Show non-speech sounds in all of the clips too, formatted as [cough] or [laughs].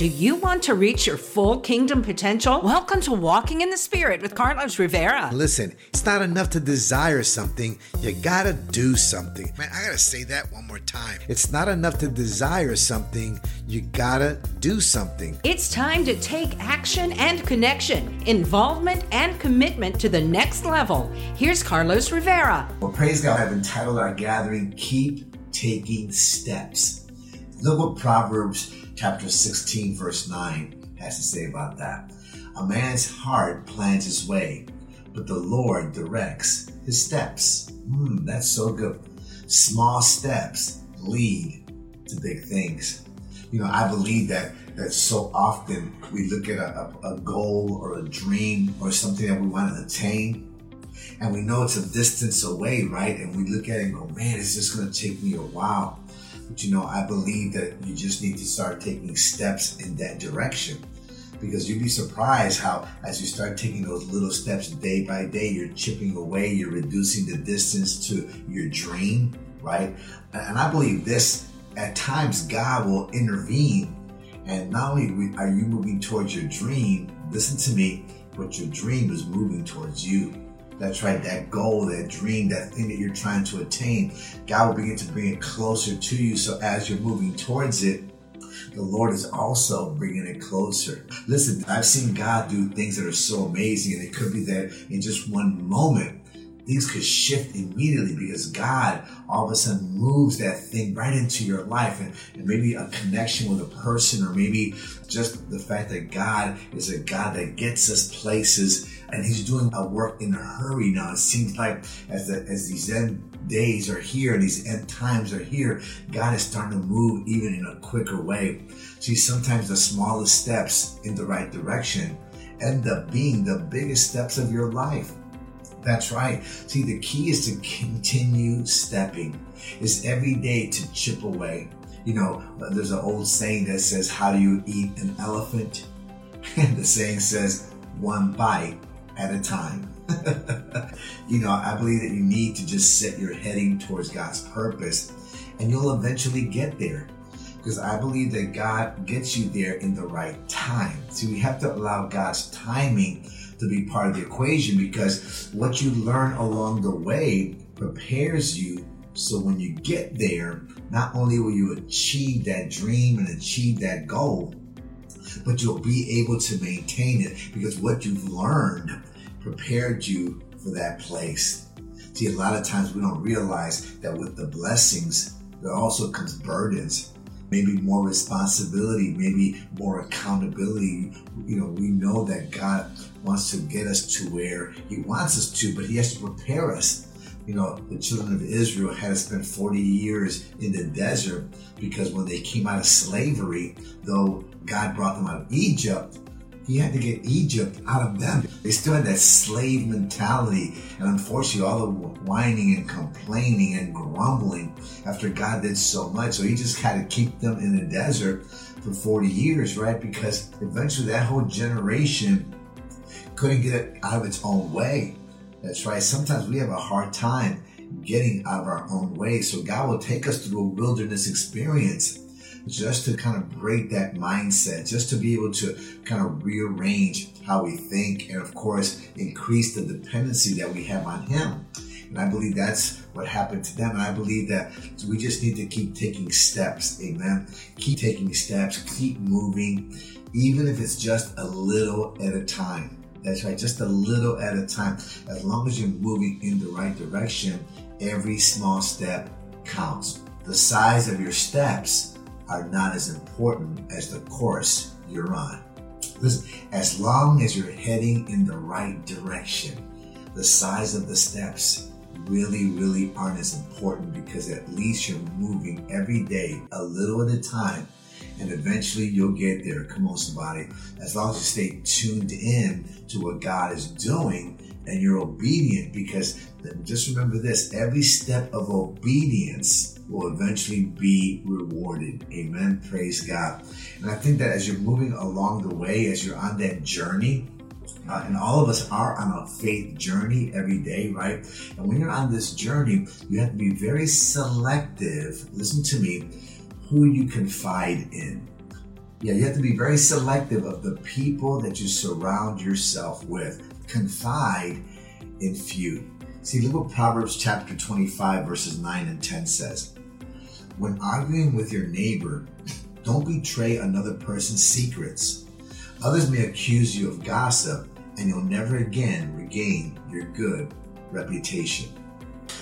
Do you want to reach your full kingdom potential? Welcome to Walking in the Spirit with Carlos Rivera. Listen, it's not enough to desire something, you gotta do something. Man, I gotta say that one more time. It's not enough to desire something, you gotta do something. It's time to take action and connection, involvement and commitment to the next level. Here's Carlos Rivera. Well, praise God, I've entitled our gathering, Keep Taking Steps. Look what Proverbs chapter 16, verse 9 has to say about that. A man's heart plans his way, but the Lord directs his steps. Hmm, that's so good. Small steps lead to big things. You know, I believe that that so often we look at a, a, a goal or a dream or something that we want to attain, and we know it's a distance away, right? And we look at it and go, man, it's just going to take me a while. But you know, I believe that you just need to start taking steps in that direction. Because you'd be surprised how as you start taking those little steps day by day you're chipping away you're reducing the distance to your dream right? And i believe this at times god will intervene. And not only are you moving towards your dream listen to me but your dream is moving towards you that's right, that goal, that dream, that thing that you're trying to attain, God will begin to bring it closer to you. So as you're moving towards it, the Lord is also bringing it closer. Listen, I've seen God do things that are so amazing, and it could be that in just one moment, things could shift immediately because God all of a sudden moves that thing right into your life and, and maybe a connection with a person or maybe just the fact that God is a God that gets us places and he's doing a work in a hurry now. It seems like as the, as these end days are here and these end times are here, God is starting to move even in a quicker way. See, sometimes the smallest steps in the right direction end up being the biggest steps of your life. That's right. See, the key is to continue stepping. It's every day to chip away. You know, there's an old saying that says, How do you eat an elephant? [laughs] And the saying says, One bite at a time. [laughs] you know, I believe that you need to just set your heading towards God's purpose and you'll eventually get there. Because I believe that God gets you there in the right time. So we have to allow God's timing to be part of the equation because what you learn along the way prepares you so when you get there, not only will you achieve that dream and achieve that goal, but you'll be able to maintain it because what you've learned prepared you for that place. See, a lot of times we don't realize that with the blessings, there also comes burdens maybe more responsibility, maybe more accountability. You know, we know that God wants to get us to where He wants us to, but He has to prepare us. You know, the children of Israel had to spend 40 years in the desert because when they came out of slavery, though God brought them out of Egypt, he had to get Egypt out of them. They still had that slave mentality. And unfortunately, all the whining and complaining and grumbling after God did so much. So he just had to keep them in the desert for 40 years, right? Because eventually that whole generation couldn't get it out of its own way. That's right. Sometimes we have a hard time getting out of our own way. So God will take us through a wilderness experience just to kind of break that mindset, just to be able to kind of rearrange how we think, and of course, increase the dependency that we have on Him. And I believe that's what happened to them. And I believe that we just need to keep taking steps. Amen. Keep taking steps, keep moving, even if it's just a little at a time. That's right, just a little at a time. As long as you're moving in the right direction, every small step counts. The size of your steps are not as important as the course you're on. Listen, as long as you're heading in the right direction, the size of the steps really, really aren't as important because at least you're moving every day a little at a time and eventually you'll get there. Come on, somebody. As long as you stay tuned in to what God is doing and you're obedient, because just remember this every step of obedience will eventually be rewarded. Amen. Praise God. And I think that as you're moving along the way, as you're on that journey, uh, and all of us are on a faith journey every day, right? And when you're on this journey, you have to be very selective. Listen to me, who you confide in. Yeah, you have to be very selective of the people that you surround yourself with. Confide in few. See, look what Proverbs chapter 25, verses 9 and 10 says. When arguing with your neighbor, [laughs] don't betray another person's secrets. Others may accuse you of gossip, and you'll never again regain your good reputation.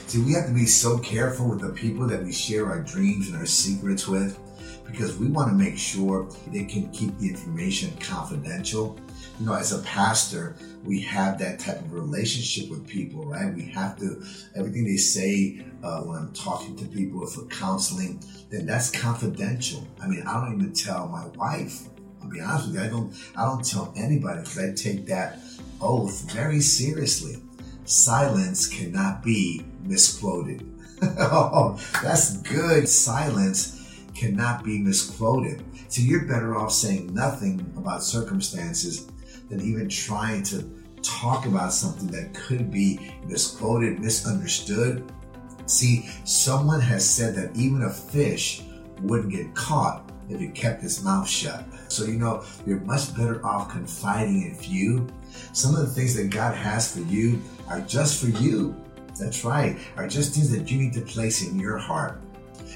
See, we have to be so careful with the people that we share our dreams and our secrets with because we want to make sure they can keep the information confidential. You know, as a pastor, we have that type of relationship with people, right? We have to, everything they say uh, when I'm talking to people for counseling, then that's confidential. I mean, I don't even tell my wife. I'll be honest with you, I don't, I don't tell anybody because I take that oath very seriously. Silence cannot be misquoted. [laughs] oh, that's good. Silence cannot be misquoted. So you're better off saying nothing about circumstances than even trying to talk about something that could be misquoted, misunderstood. See, someone has said that even a fish wouldn't get caught if it kept its mouth shut. So, you know, you're much better off confiding in few. Some of the things that God has for you are just for you. That's right, are just things that you need to place in your heart.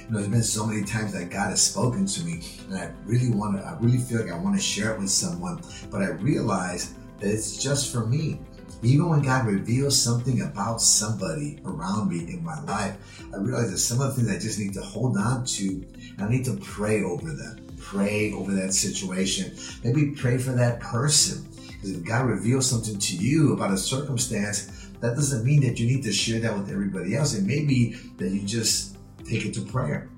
You know, there's been so many times that God has spoken to me, and I really want to, I really feel like I want to share it with someone, but I realize that it's just for me. Even when God reveals something about somebody around me in my life, I realize that some of the things I just need to hold on to, I need to pray over them, pray over that situation, maybe pray for that person. Because if God reveals something to you about a circumstance, that doesn't mean that you need to share that with everybody else. It may be that you just take it to prayer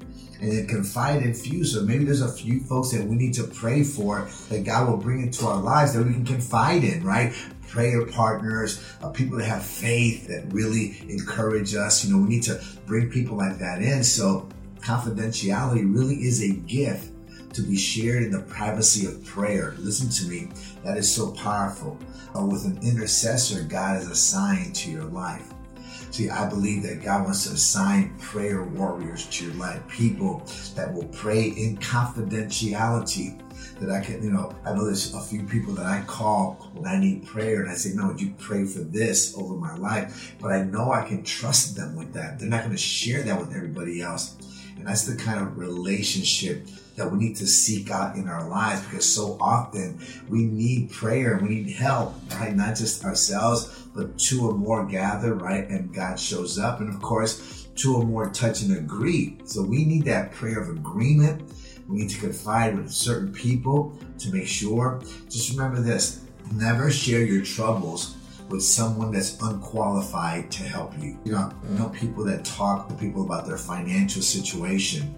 and then confide in few. So maybe there's a few folks that we need to pray for that God will bring into our lives that we can confide in, right? Prayer partners, uh, people that have faith that really encourage us. You know, we need to bring people like that in. So confidentiality really is a gift to be shared in the privacy of prayer. Listen to me, that is so powerful. Uh, with an intercessor, God is assigned to your life. See, I believe that God wants to assign prayer warriors to your life, people that will pray in confidentiality. That I can, you know, I know there's a few people that I call when I need prayer and I say, no, would you pray for this over my life? But I know I can trust them with that. They're not going to share that with everybody else. And that's the kind of relationship that we need to seek out in our lives because so often we need prayer, we need help, right? Not just ourselves, but two or more gather, right? And God shows up. And of course, two or more touch and agree. So we need that prayer of agreement. We need to confide with certain people to make sure. Just remember this never share your troubles with someone that's unqualified to help you. You know, you know people that talk to people about their financial situation.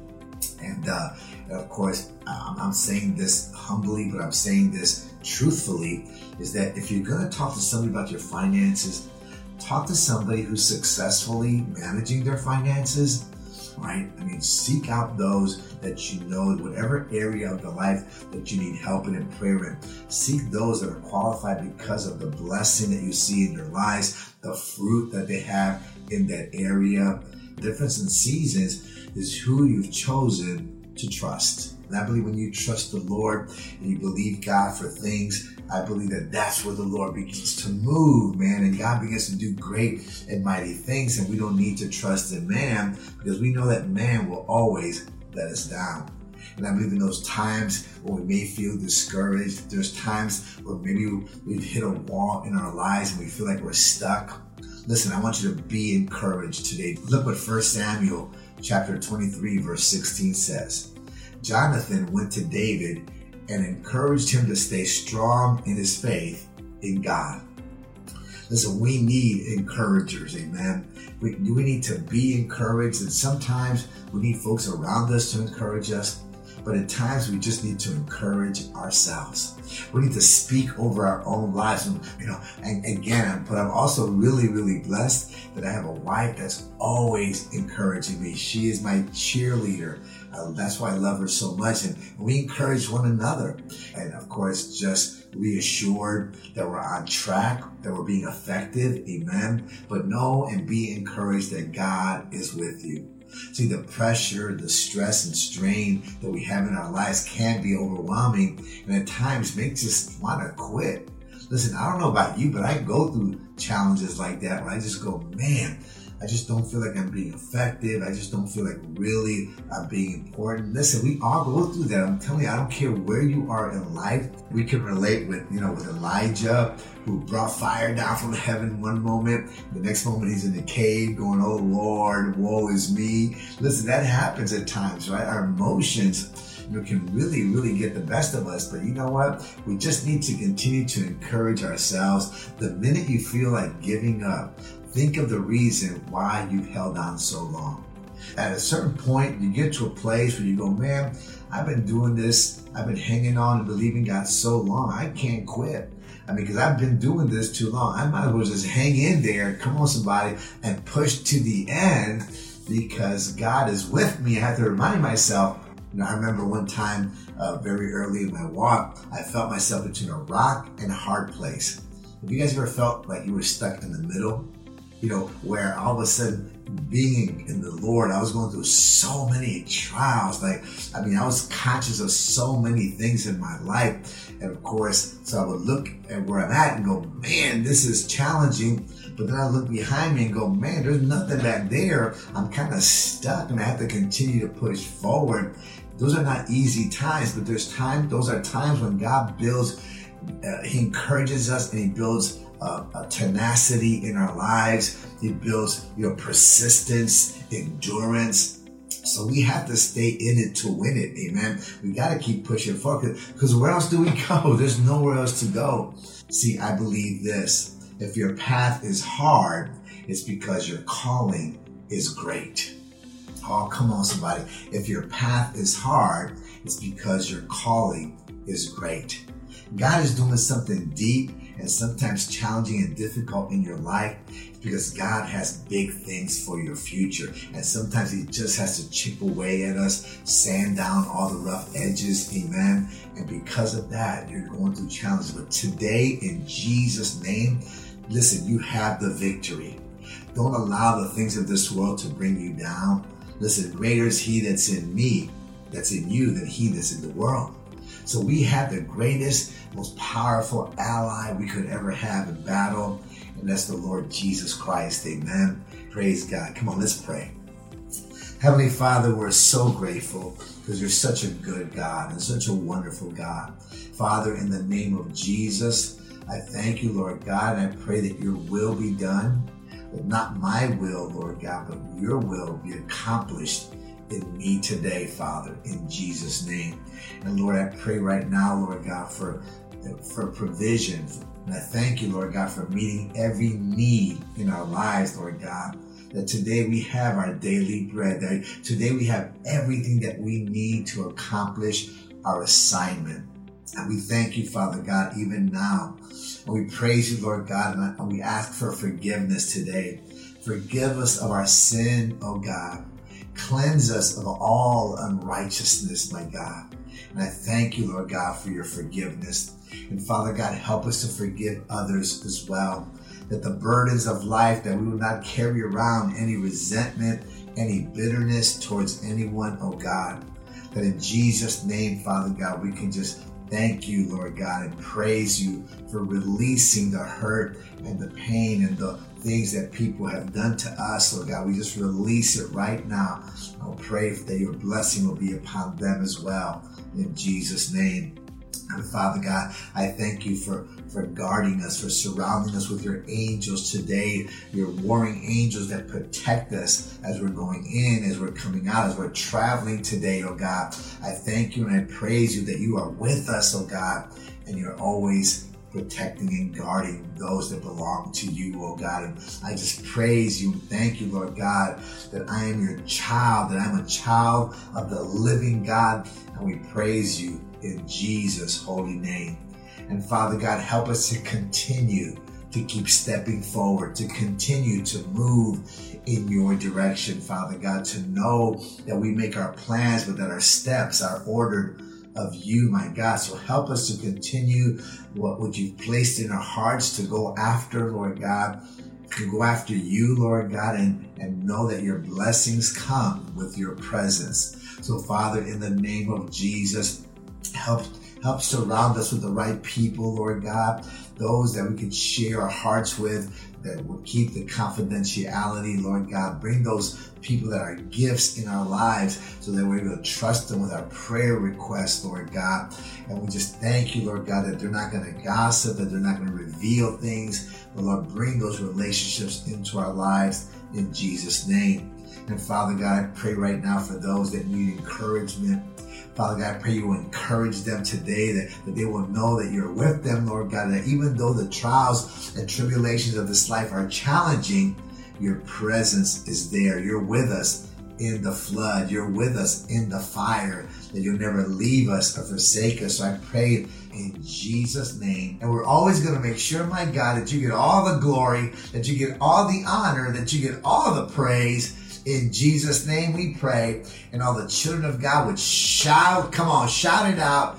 And, uh, of course, um, I'm saying this humbly, but I'm saying this truthfully is that if you're going to talk to somebody about your finances, talk to somebody who's successfully managing their finances, right? I mean, seek out those that you know in whatever area of the life that you need help in and prayer in. Seek those that are qualified because of the blessing that you see in their lives, the fruit that they have in that area. Difference in seasons is who you've chosen to trust. And I believe when you trust the Lord and you believe God for things, I believe that that's where the Lord begins to move, man. And God begins to do great and mighty things. And we don't need to trust in man because we know that man will always let us down. And I believe in those times when we may feel discouraged, there's times where maybe we've hit a wall in our lives and we feel like we're stuck. Listen, I want you to be encouraged today. Look what 1 Samuel chapter 23 verse 16 says. Jonathan went to David and encouraged him to stay strong in his faith in God. Listen, we need encouragers, amen. We, we need to be encouraged, and sometimes we need folks around us to encourage us. But at times we just need to encourage ourselves. We need to speak over our own lives. And, you know, and again, but I'm also really, really blessed that I have a wife that's always encouraging me. She is my cheerleader. Uh, that's why I love her so much. And we encourage one another. And of course, just reassured that we're on track, that we're being effective. Amen. But know and be encouraged that God is with you. See, the pressure, the stress and strain that we have in our lives can be overwhelming and at times makes us want to quit. Listen, I don't know about you, but I go through challenges like that where I just go, man, I just don't feel like I'm being effective. I just don't feel like really I'm being important. Listen, we all go through that. I'm telling you, I don't care where you are in life. We can relate with, you know, with Elijah, who brought fire down from heaven one moment. The next moment he's in the cave going, Oh Lord, woe is me. Listen, that happens at times, right? Our emotions you can really, really get the best of us. But you know what? We just need to continue to encourage ourselves. The minute you feel like giving up, Think of the reason why you've held on so long. At a certain point, you get to a place where you go, man, I've been doing this, I've been hanging on and believing God so long, I can't quit. I mean, because I've been doing this too long. I might as well just hang in there, come on, somebody, and push to the end because God is with me. I have to remind myself. You know, I remember one time, uh, very early in my walk, I felt myself between a rock and a hard place. Have you guys ever felt like you were stuck in the middle? You know, where all of a sudden being in the Lord, I was going through so many trials. Like, I mean, I was conscious of so many things in my life. And of course, so I would look at where I'm at and go, man, this is challenging. But then I look behind me and go, man, there's nothing back there. I'm kind of stuck and I have to continue to push forward. Those are not easy times, but there's time, those are times when God builds, uh, He encourages us and He builds uh, a tenacity in our lives. It builds your persistence, endurance. So we have to stay in it to win it. Amen. We got to keep pushing forward because where else do we [laughs] go? There's nowhere else to go. See, I believe this. If your path is hard, it's because your calling is great. Oh, come on, somebody. If your path is hard, it's because your calling is great. God is doing something deep and sometimes challenging and difficult in your life because God has big things for your future. And sometimes He just has to chip away at us, sand down all the rough edges. Amen. And because of that, you're going through challenges. But today, in Jesus' name, listen, you have the victory. Don't allow the things of this world to bring you down. Listen, greater is He that's in me, that's in you, than He that's in the world. So we have the greatest, most powerful ally we could ever have in battle, and that's the Lord Jesus Christ. Amen. Praise God. Come on, let's pray. Heavenly Father, we're so grateful because you're such a good God and such a wonderful God. Father, in the name of Jesus, I thank you, Lord God, and I pray that your will be done, but not my will, Lord God, but your will be accomplished in me today, Father, in Jesus' name. And Lord, I pray right now, Lord God, for, for provision. And I thank you, Lord God, for meeting every need in our lives, Lord God. That today we have our daily bread. That today we have everything that we need to accomplish our assignment. And we thank you, Father God, even now. And we praise you, Lord God, and we ask for forgiveness today. Forgive us of our sin, oh God. Cleanse us of all unrighteousness, my God. And I thank you, Lord God, for your forgiveness. And Father God, help us to forgive others as well. That the burdens of life, that we will not carry around any resentment, any bitterness towards anyone, oh God. That in Jesus' name, Father God, we can just thank you, Lord God, and praise you for releasing the hurt and the pain and the things that people have done to us, Lord God. We just release it right now. I'll pray that your blessing will be upon them as well. In Jesus' name. And Father God, I thank you for, for guarding us, for surrounding us with your angels today, your warring angels that protect us as we're going in, as we're coming out, as we're traveling today, oh God. I thank you and I praise you that you are with us, oh God, and you're always protecting and guarding those that belong to you, oh God. And I just praise you and thank you, Lord God, that I am your child, that I'm a child of the living God. And we praise you in Jesus' holy name. And Father God, help us to continue to keep stepping forward, to continue to move in your direction, Father God, to know that we make our plans, but that our steps are ordered of you, my God. So help us to continue what, what you've placed in our hearts to go after, Lord God. to go after you, Lord God, and, and know that your blessings come with your presence. So, Father, in the name of Jesus, help help surround us with the right people, Lord God, those that we can share our hearts with, that will keep the confidentiality, Lord God. Bring those people that are gifts in our lives so that we're able to trust them with our prayer requests, Lord God. And we just thank you, Lord God, that they're not going to gossip, that they're not going to reveal things, but Lord, bring those relationships into our lives in Jesus' name. And Father God, I pray right now for those that need encouragement. Father God, I pray you will encourage them today, that, that they will know that you're with them, Lord God, that even though the trials and tribulations of this life are challenging, your presence is there. You're with us in the flood. You're with us in the fire, that you'll never leave us or forsake us. So I pray in Jesus' name. And we're always going to make sure, my God, that you get all the glory, that you get all the honor, that you get all the praise in Jesus' name we pray. And all the children of God would shout, come on, shout it out.